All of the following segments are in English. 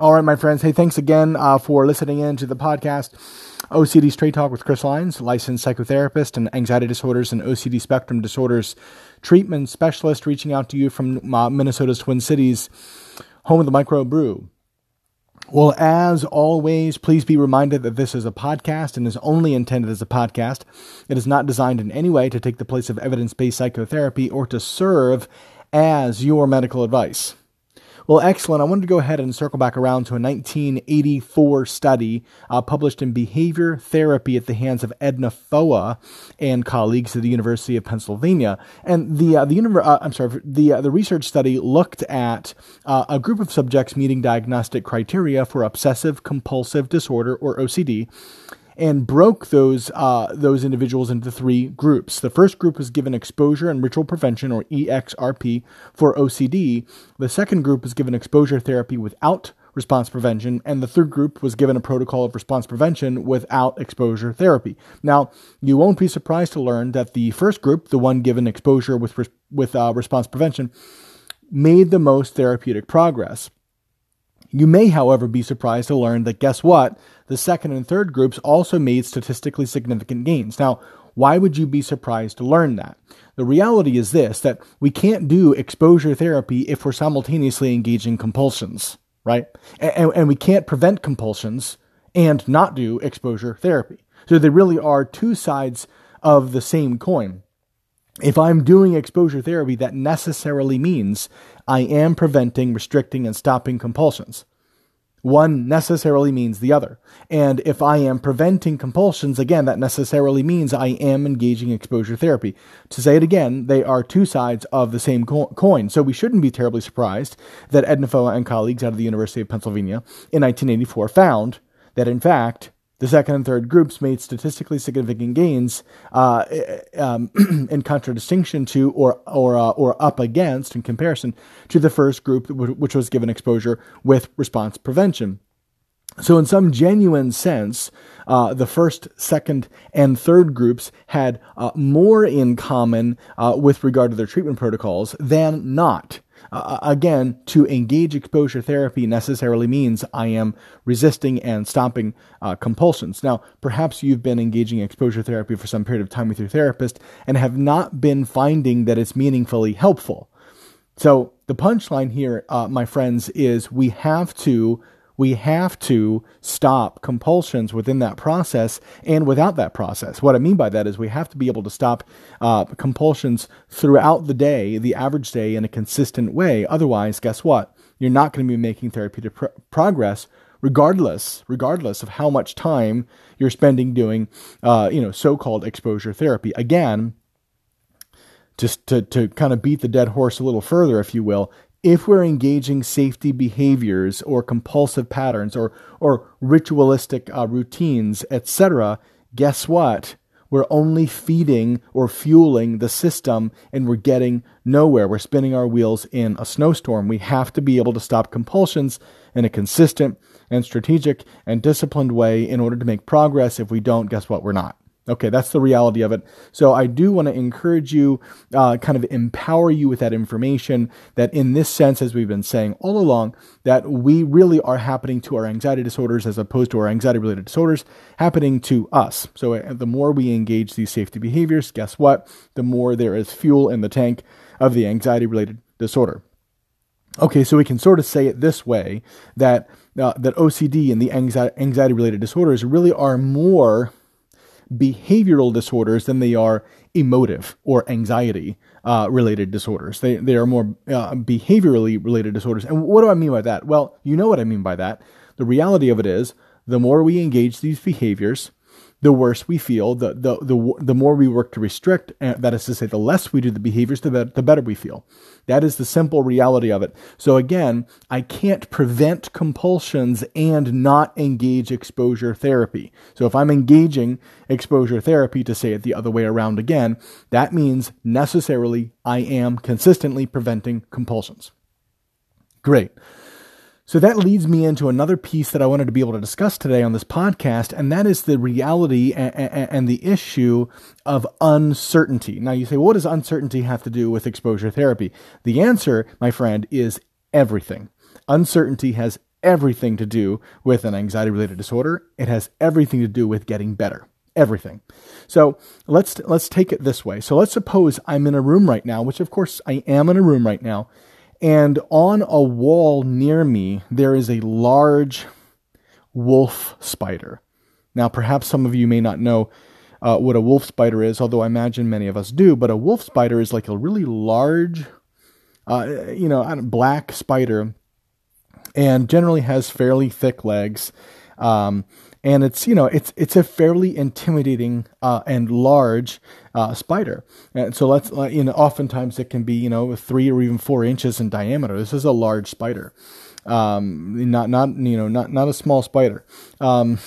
All right, my friends. Hey, thanks again uh, for listening in to the podcast. OCD Straight Talk with Chris Leins, licensed psychotherapist and anxiety disorders and OCD spectrum disorders treatment specialist, reaching out to you from uh, Minnesota's Twin Cities, home of the Micro Brew. Well, as always, please be reminded that this is a podcast and is only intended as a podcast. It is not designed in any way to take the place of evidence based psychotherapy or to serve as your medical advice. Well, excellent. I wanted to go ahead and circle back around to a 1984 study uh, published in Behavior Therapy at the hands of Edna Foa and colleagues at the University of Pennsylvania. And the uh, the uh, I'm sorry, the uh, the research study looked at uh, a group of subjects meeting diagnostic criteria for obsessive compulsive disorder or OCD and broke those uh, those individuals into three groups. The first group was given exposure and ritual prevention, or EXRP, for OCD. The second group was given exposure therapy without response prevention, and the third group was given a protocol of response prevention without exposure therapy. Now, you won't be surprised to learn that the first group, the one given exposure with with uh, response prevention, made the most therapeutic progress. You may, however, be surprised to learn that guess what? The second and third groups also made statistically significant gains. Now, why would you be surprised to learn that? The reality is this that we can't do exposure therapy if we're simultaneously engaging compulsions, right? And, and we can't prevent compulsions and not do exposure therapy. So they really are two sides of the same coin. If I'm doing exposure therapy, that necessarily means I am preventing, restricting, and stopping compulsions. One necessarily means the other. And if I am preventing compulsions, again, that necessarily means I am engaging exposure therapy. To say it again, they are two sides of the same coin. So we shouldn't be terribly surprised that Edna Foa and colleagues out of the University of Pennsylvania in 1984 found that, in fact, the second and third groups made statistically significant gains uh, um, in contradistinction to or or uh, or up against in comparison to the first group, which was given exposure with response prevention. So, in some genuine sense, uh, the first, second, and third groups had uh, more in common uh, with regard to their treatment protocols than not. Uh, again, to engage exposure therapy necessarily means I am resisting and stopping uh, compulsions. Now, perhaps you've been engaging exposure therapy for some period of time with your therapist and have not been finding that it's meaningfully helpful. So, the punchline here, uh, my friends, is we have to we have to stop compulsions within that process and without that process. What I mean by that is we have to be able to stop uh, compulsions throughout the day, the average day, in a consistent way. Otherwise, guess what? You're not going to be making therapeutic pr- progress regardless regardless of how much time you're spending doing uh, you know so-called exposure therapy again just to, to kind of beat the dead horse a little further if you will if we're engaging safety behaviors or compulsive patterns or, or ritualistic uh, routines, etc., guess what? We're only feeding or fueling the system and we're getting nowhere. We're spinning our wheels in a snowstorm. We have to be able to stop compulsions in a consistent and strategic and disciplined way in order to make progress. If we don't, guess what? We're not. Okay, that's the reality of it. So I do want to encourage you, uh, kind of empower you with that information that in this sense, as we've been saying all along, that we really are happening to our anxiety disorders as opposed to our anxiety related disorders happening to us. So uh, the more we engage these safety behaviors, guess what? The more there is fuel in the tank of the anxiety related disorder. Okay, so we can sort of say it this way that uh, that OCD and the anxiety related disorders really are more behavioral disorders than they are emotive or anxiety uh, related disorders. They, they are more uh, behaviorally related disorders. And what do I mean by that? Well, you know what I mean by that. The reality of it is, the more we engage these behaviors, the worse we feel, the, the, the, the more we work to restrict, uh, that is to say, the less we do the behaviors, the, the better we feel. That is the simple reality of it. So again, I can't prevent compulsions and not engage exposure therapy. So if I'm engaging exposure therapy, to say it the other way around again, that means necessarily I am consistently preventing compulsions. Great. So that leads me into another piece that I wanted to be able to discuss today on this podcast, and that is the reality and, the issue of uncertainty. Now, you say, what does uncertainty have to do with exposure therapy? The answer, my friend, is everything. Uncertainty has everything to do with an anxiety related disorder. It has everything to do with getting better. Everything. So let's let's take it this way. So let's suppose I'm in a room right now, which of course I am in a room right now, and on a wall near me there is a large wolf spider. Now, perhaps some of you may not know uh, what a wolf spider is, although I imagine many of us do. But a wolf spider is like a really large, uh, you know, black spider, and generally has fairly thick legs. Um, and it's you know it's it's a fairly intimidating uh, and large uh, spider. And so let's uh, you know oftentimes it can be you know three or even four inches in diameter. This is a large spider, um, not not you know not not a small spider. Um,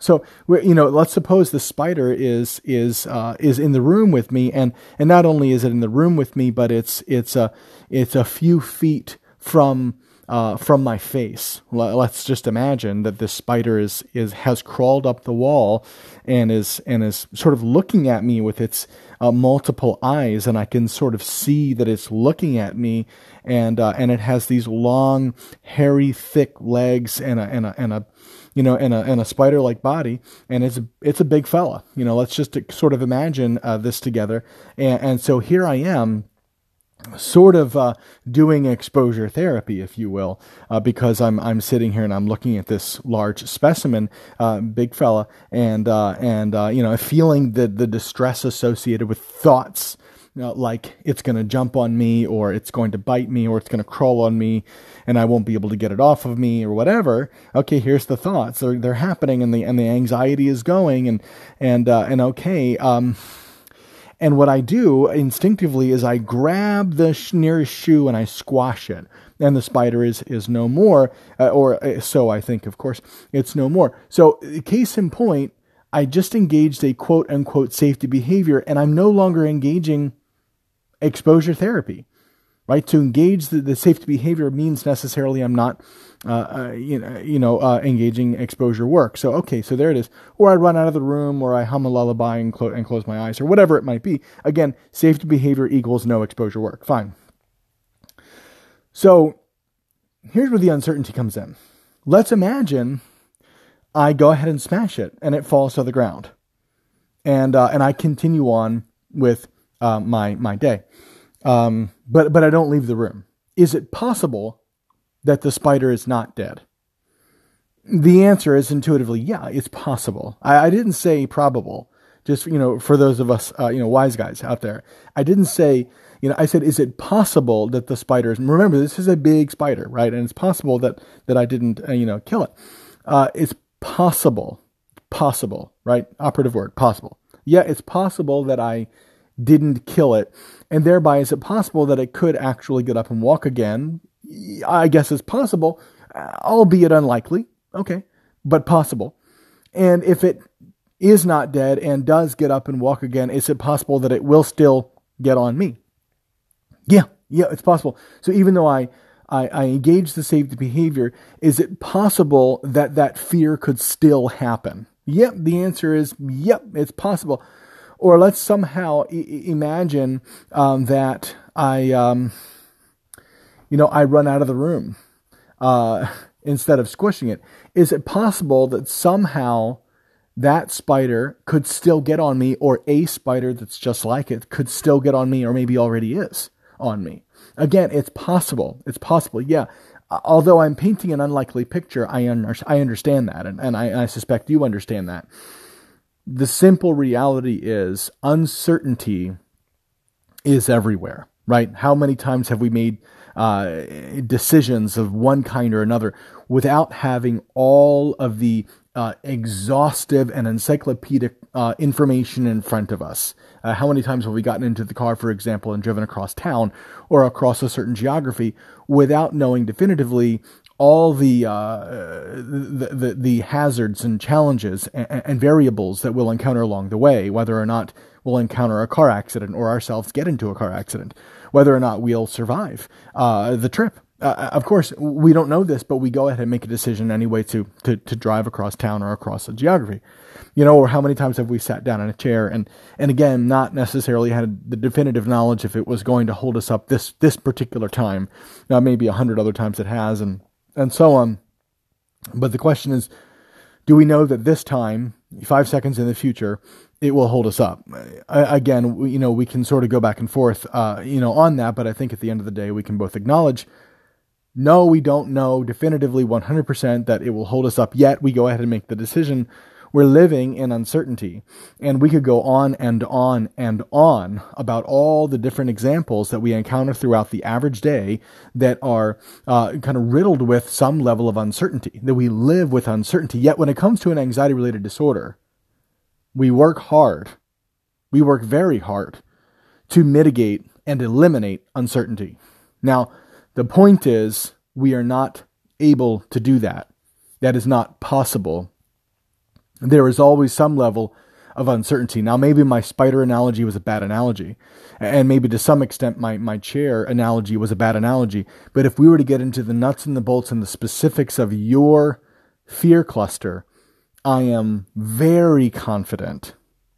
so you know, let's suppose the spider is is uh, is in the room with me, and and not only is it in the room with me, but it's it's a it's a few feet from uh, from my face. Let's just imagine that this spider is is has crawled up the wall and is and is sort of looking at me with its uh, multiple eyes, and I can sort of see that it's looking at me, and uh, and it has these long, hairy, thick legs and a and a and a you know, and a and a spider like body, and it's it's a big fella. You know, let's just sort of imagine uh, this together. And, and so here I am sort of uh, doing exposure therapy, if you will, uh, because I'm I'm sitting here and I'm looking at this large specimen, uh, big fella, and uh, and uh, you know feeling the the distress associated with thoughts you know, like it's going to jump on me or it's going to bite me or it's going to crawl on me and I won't be able to get it off of me or whatever. Okay, here's the thoughts. They're, they're happening and the, and the anxiety is going and, and, uh, and okay, um, and what I do instinctively is I grab the nearest shoe and I squash it. And the spider is, is no more, uh, or uh, so I think, of course, it's no more. So, case in point, I just engaged a quote unquote safety behavior and I'm no longer engaging exposure therapy, right? To engage the, the safety behavior means necessarily I'm not, uh, uh, you know, you know uh, engaging exposure work. So, okay, so there it is. Or I run out of the room or I hum a lullaby and, clo- and close my eyes or whatever it might be. Again, safety behavior equals no exposure work. Fine. So here's where the uncertainty comes in. Let's imagine I go ahead and smash it and it falls to the ground. And, uh, and I continue on with uh, my my day. Um, but but I don't leave the room. Is it possible that the spider is not dead? The answer is intuitively, yeah, it's possible. I, I didn't say probable. Just you know, for those of us, uh, you know, wise guys out there, I didn't say, you know, I said, is it possible that the spider is? Remember, this is a big spider, right? And it's possible that that I didn't, uh, you know, kill it. Uh, it's possible, possible, right? Operative word, possible. Yeah, it's possible that I didn't kill it. And thereby, is it possible that it could actually get up and walk again? I guess it's possible, albeit unlikely. Okay, but possible. And if it is not dead and does get up and walk again, is it possible that it will still get on me? Yeah, yeah, it's possible. So even though I, I, I engage the safety behavior, is it possible that that fear could still happen? Yep, the answer is yep, it's possible. Or let's somehow I- imagine um, that I, um, you know, I run out of the room uh, instead of squishing it. Is it possible that somehow that spider could still get on me, or a spider that's just like it could still get on me, or maybe already is on me? Again, it's possible. It's possible. Yeah. Although I'm painting an unlikely picture, I, un- I understand that, and, and I, I suspect you understand that the simple reality is uncertainty is everywhere, right? How many times have we made uh, decisions of one kind or another without having all of the uh, exhaustive and encyclopedic uh, information in front of us. Uh, how many times have we gotten into the car, for example, and driven across town or across a certain geography without knowing definitively all the, uh, the, the, the hazards and challenges and, and, variables that we'll encounter along the way, whether or not we'll encounter a car accident or ourselves get into a car accident, whether or not we'll survive uh, the trip. Uh, of course, we don't know this, but we go ahead and make a decision anyway to, to, to drive across town or across a geography. You know, or how many times have we sat down in a chair and, and again, not necessarily had the definitive knowledge if it was going to hold us up this, this particular time. Now, maybe a hundred other times it has, and and so on. But the question is, do we know that this time, five seconds in the future, it will hold us up? Again, you know, we can sort of go back and forth, uh, you know, on that. But I think at the end of the day, we can both acknowledge, no, we don't know definitively 100% that it will hold us up yet. We go ahead and make the decision we're living in uncertainty. And we could go on and on and on about all the different examples that we encounter throughout the average day that are uh, kind of riddled with some level of uncertainty, that we live with uncertainty. Yet when it comes to an anxiety related disorder, we work hard. We work very hard to mitigate and eliminate uncertainty. Now, the point is, we are not able to do that. That is not possible there is always some level of uncertainty. Now, maybe my spider analogy was a bad analogy, and maybe to some extent my, my chair analogy was a bad analogy. But if we were to get into the nuts and the bolts and the specifics of your fear cluster, I am very confident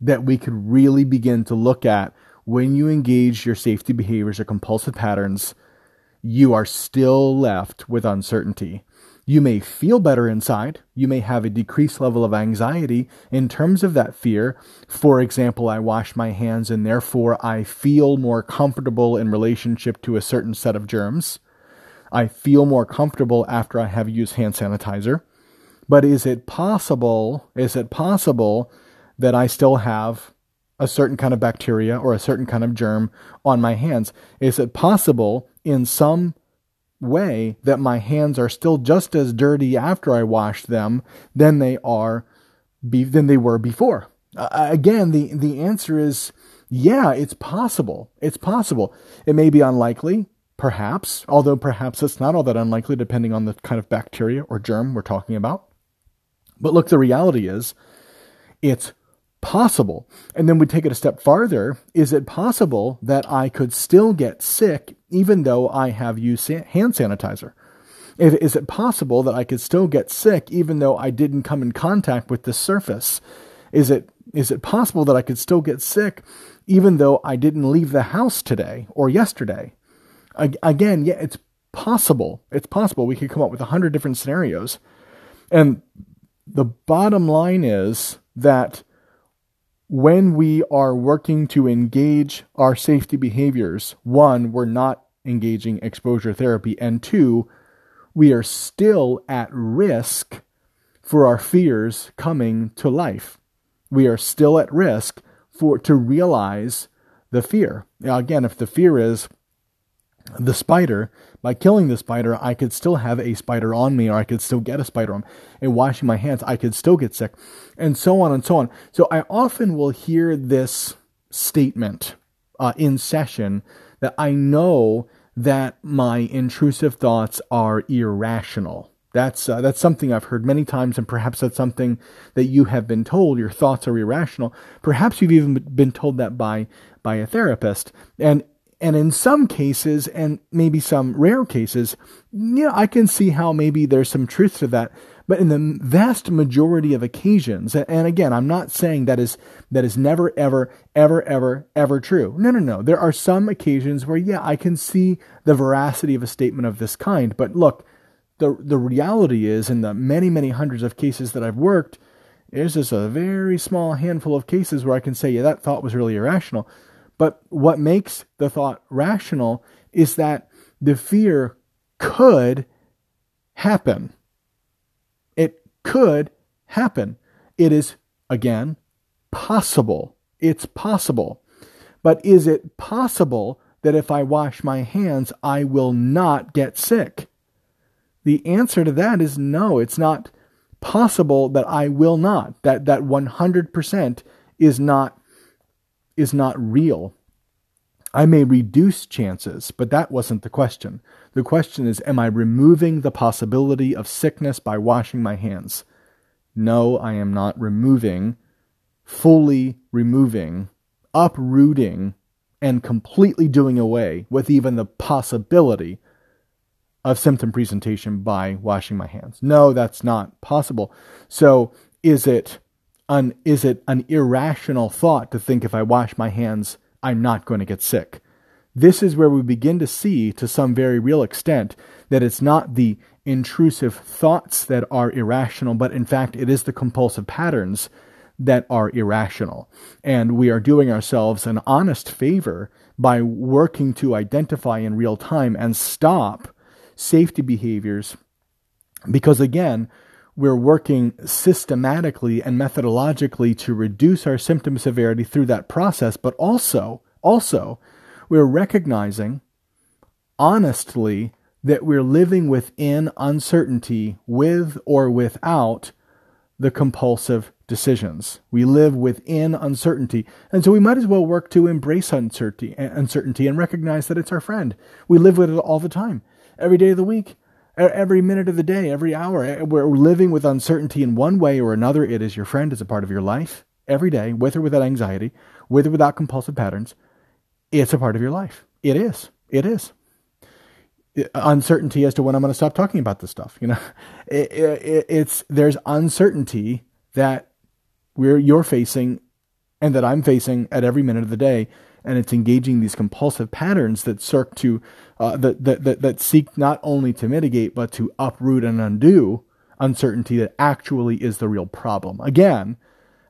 that we could really begin to look at when you engage your safety behaviors or compulsive patterns, you are still left with uncertainty. You may feel better inside. You may have a decreased level of anxiety in terms of that fear. For example, I wash my hands and therefore I feel more comfortable in relationship to a certain set of germs. I feel more comfortable after I have used hand sanitizer. But is it possible, is it possible that I still have a certain kind of bacteria or a certain kind of germ on my hands? Is it possible in some way that my hands are still just as dirty after I wash them than they are be, than they were before. Uh, again, the the answer is yeah, it's possible. It's possible. It may be unlikely, perhaps, although perhaps it's not all that unlikely depending on the kind of bacteria or germ we're talking about. But look, the reality is it's possible. And then we take it a step farther. Is it possible that I could still get sick even though I have used hand sanitizer? Is it possible that I could still get sick even though I didn't come in contact with the surface? Is it is it possible that I could still get sick even though I didn't leave the house today or yesterday? Again, yeah, it's possible. It's possible. We could come up with a hundred different scenarios. And the bottom line is that when we are working to engage our safety behaviors, one, we're not engaging exposure therapy, and two, we are still at risk for our fears coming to life. We are still at risk for to realize the fear. Now, again, if the fear is the spider, by killing the spider, I could still have a spider on me, or I could still get a spider on. Me. And washing my hands, I could still get sick, and so on and so on. So I often will hear this statement uh, in session that I know that my intrusive thoughts are irrational. That's uh, that's something I've heard many times, and perhaps that's something that you have been told. Your thoughts are irrational. Perhaps you've even been told that by by a therapist. And and in some cases, and maybe some rare cases, yeah, I can see how maybe there's some truth to that. But in the vast majority of occasions, and again, I'm not saying that is that is never, ever, ever, ever, ever true. No, no, no. There are some occasions where, yeah, I can see the veracity of a statement of this kind. But look, the the reality is, in the many, many hundreds of cases that I've worked, there's just a very small handful of cases where I can say, yeah, that thought was really irrational. But what makes the thought rational is that the fear could happen. It could happen. It is, again, possible. It's possible. But is it possible that if I wash my hands, I will not get sick? The answer to that is no, it's not possible that I will not. That that 100% is not is not real. I may reduce chances, but that wasn't the question. The question is Am I removing the possibility of sickness by washing my hands? No, I am not removing, fully removing, uprooting, and completely doing away with even the possibility of symptom presentation by washing my hands. No, that's not possible. So, is it an is it an irrational thought to think if I wash my hands, I'm not going to get sick? This is where we begin to see, to some very real extent, that it's not the intrusive thoughts that are irrational, but in fact, it is the compulsive patterns that are irrational. And we are doing ourselves an honest favor by working to identify in real time and stop safety behaviors because, again, we're working systematically and methodologically to reduce our symptom severity through that process, but also, also, we're recognizing honestly that we're living within uncertainty with or without the compulsive decisions. We live within uncertainty. And so we might as well work to embrace uncertainty, uncertainty and recognize that it's our friend. We live with it all the time, every day of the week, every minute of the day, every hour. We're living with uncertainty in one way or another. It is your friend, it's a part of your life every day, with or without anxiety, with or without compulsive patterns. It's a part of your life. It is. It is uncertainty as to when I'm going to stop talking about this stuff. You know, it, it, it's there's uncertainty that we're you're facing, and that I'm facing at every minute of the day, and it's engaging these compulsive patterns that seek to uh, that, that that that seek not only to mitigate but to uproot and undo uncertainty that actually is the real problem. Again,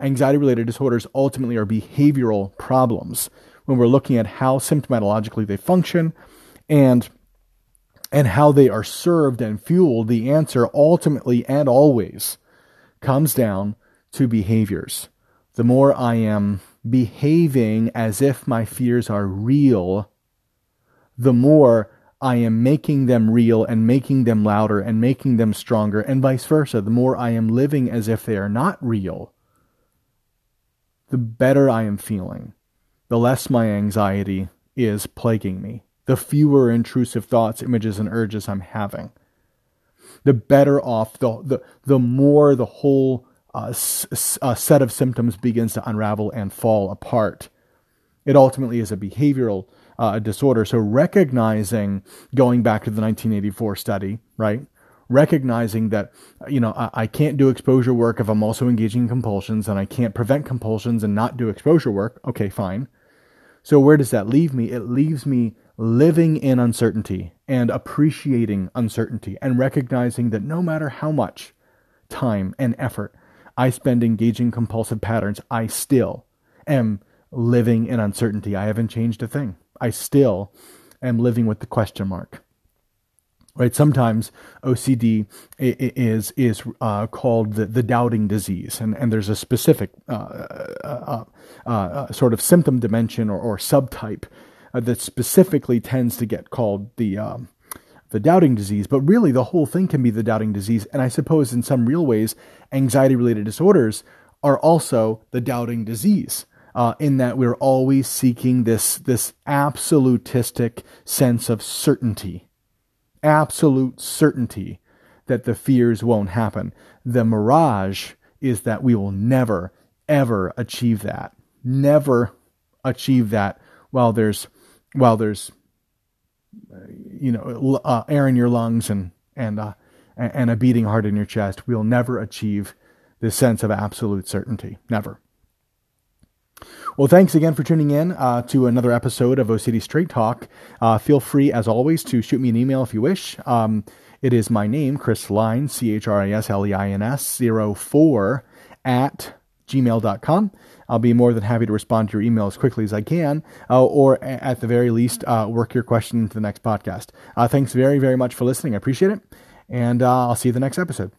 anxiety related disorders ultimately are behavioral problems when we're looking at how symptomatologically they function and and how they are served and fueled, the answer ultimately and always comes down to behaviors. The more I am behaving as if my fears are real, the more I am making them real and making them louder and making them stronger, and vice versa. The more I am living as if they are not real, the better I am feeling, the less my anxiety is plaguing me the fewer intrusive thoughts, images, and urges I'm having. The better off, the, the, the more the whole uh, uh, set of symptoms begins to unravel and fall apart. It ultimately is a behavioral uh, disorder. So, recognizing, going back to the 1984 study, right? Recognizing that, you know, I, I can't do exposure work if I'm also engaging in compulsions and I can't prevent compulsions and not do exposure work. Okay, fine. So, where does that leave me? It leaves me living in uncertainty and appreciating uncertainty and recognizing that no matter how much time and effort I spend engaging compulsive patterns, I still am living in uncertainty. I haven't changed a thing. I still am living with the question mark. Right? Sometimes OCD is is uh, called the, the doubting disease, and, and there's a specific uh, uh, uh, uh sort of symptom dimension or, or subtype uh, that specifically tends to get called the um, the doubting disease, but really the whole thing can be the doubting disease. And I suppose in some real ways, anxiety related disorders are also the doubting disease. Uh, in that we're always seeking this this absolutistic sense of certainty, absolute certainty that the fears won't happen. The mirage is that we will never ever achieve that, never achieve that while there's while there's you know uh, air in your lungs and and uh, and a beating heart in your chest, we'll never achieve this sense of absolute certainty. Never. Well, thanks again for tuning in uh, to another episode of OCD Straight Talk. Uh, feel free, as always, to shoot me an email if you wish. Um, it is my name, Chris Leins, C H R I S L E I N S, 04 at gmail.com. I'll be more than happy to respond to your email as quickly as I can, uh, or at the very least, uh, work your question into the next podcast. Uh, thanks very, very much for listening. I appreciate it. And uh, I'll see you the next episode.